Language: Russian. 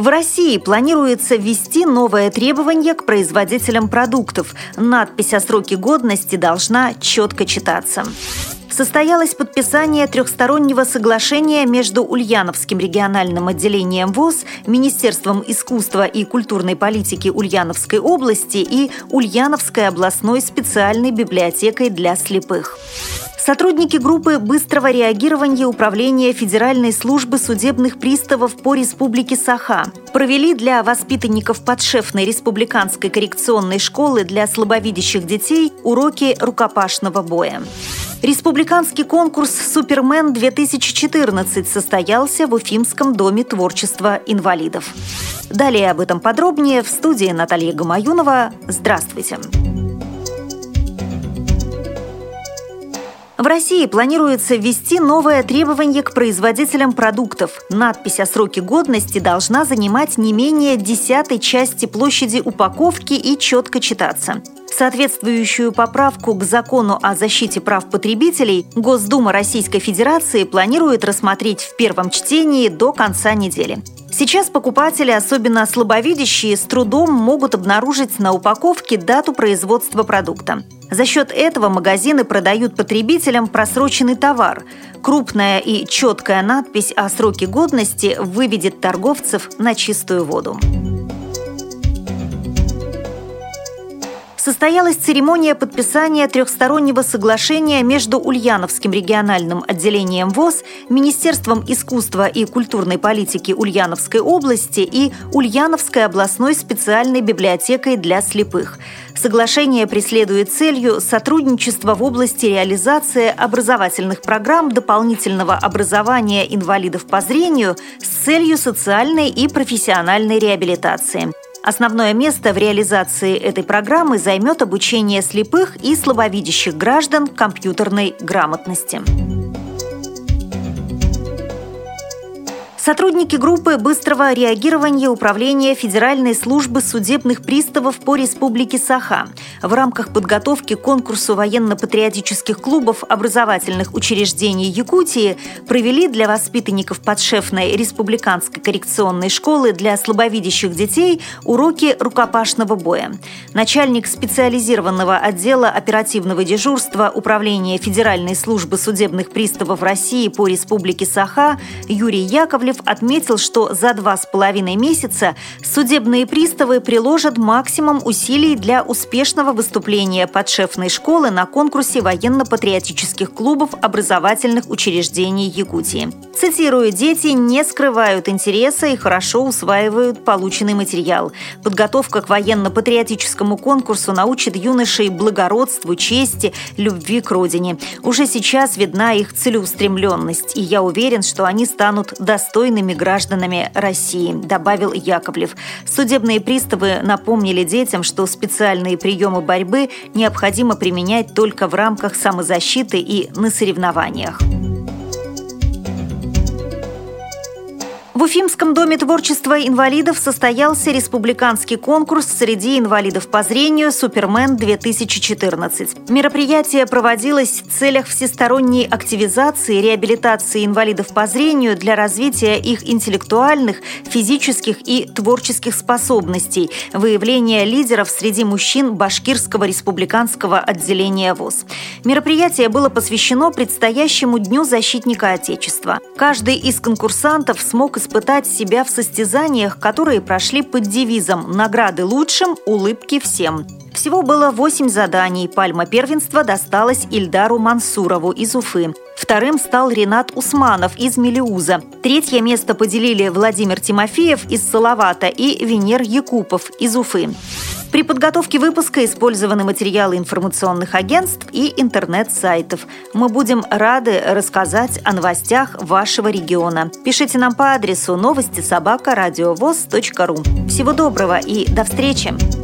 В России планируется ввести новое требование к производителям продуктов. Надпись о сроке годности должна четко читаться состоялось подписание трехстороннего соглашения между Ульяновским региональным отделением ВОЗ, Министерством искусства и культурной политики Ульяновской области и Ульяновской областной специальной библиотекой для слепых. Сотрудники группы быстрого реагирования Управления Федеральной службы судебных приставов по Республике Саха провели для воспитанников подшефной республиканской коррекционной школы для слабовидящих детей уроки рукопашного боя. Республиканский конкурс «Супермен-2014» состоялся в Уфимском доме творчества инвалидов. Далее об этом подробнее в студии Наталья Гамаюнова. Здравствуйте! Здравствуйте! В России планируется ввести новое требование к производителям продуктов. Надпись о сроке годности должна занимать не менее десятой части площади упаковки и четко читаться. Соответствующую поправку к закону о защите прав потребителей Госдума Российской Федерации планирует рассмотреть в первом чтении до конца недели. Сейчас покупатели, особенно слабовидящие, с трудом могут обнаружить на упаковке дату производства продукта. За счет этого магазины продают потребителям просроченный товар. Крупная и четкая надпись о сроке годности выведет торговцев на чистую воду. Состоялась церемония подписания трехстороннего соглашения между Ульяновским региональным отделением ВОЗ, Министерством искусства и культурной политики Ульяновской области и Ульяновской областной специальной библиотекой для слепых. Соглашение преследует целью сотрудничества в области реализации образовательных программ дополнительного образования инвалидов по зрению с целью социальной и профессиональной реабилитации. Основное место в реализации этой программы займет обучение слепых и слабовидящих граждан компьютерной грамотности. Сотрудники группы быстрого реагирования Управления Федеральной службы судебных приставов по Республике Саха в рамках подготовки к конкурсу военно-патриотических клубов образовательных учреждений Якутии провели для воспитанников подшефной республиканской коррекционной школы для слабовидящих детей уроки рукопашного боя. Начальник специализированного отдела оперативного дежурства Управления Федеральной службы судебных приставов России по Республике Саха Юрий Яковлев Яковлев отметил, что за два с половиной месяца судебные приставы приложат максимум усилий для успешного выступления подшефной школы на конкурсе военно-патриотических клубов образовательных учреждений Якутии. Цитирую, «Дети не скрывают интереса и хорошо усваивают полученный материал. Подготовка к военно-патриотическому конкурсу научит юношей благородству, чести, любви к родине. Уже сейчас видна их целеустремленность, и я уверен, что они станут достойными достойными гражданами России, добавил Яковлев. Судебные приставы напомнили детям, что специальные приемы борьбы необходимо применять только в рамках самозащиты и на соревнованиях. В Уфимском доме творчества инвалидов состоялся республиканский конкурс среди инвалидов по зрению «Супермен-2014». Мероприятие проводилось в целях всесторонней активизации и реабилитации инвалидов по зрению для развития их интеллектуальных, физических и творческих способностей, выявления лидеров среди мужчин Башкирского республиканского отделения ВОЗ. Мероприятие было посвящено предстоящему Дню защитника Отечества. Каждый из конкурсантов смог исполнить испытать себя в состязаниях, которые прошли под девизом «Награды лучшим, улыбки всем». Всего было восемь заданий. Пальма первенства досталась Ильдару Мансурову из Уфы. Вторым стал Ренат Усманов из Мелиуза. Третье место поделили Владимир Тимофеев из Салавата и Венер Якупов из Уфы. При подготовке выпуска использованы материалы информационных агентств и интернет-сайтов. Мы будем рады рассказать о новостях вашего региона. Пишите нам по адресу новости собака ру. Всего доброго и до встречи!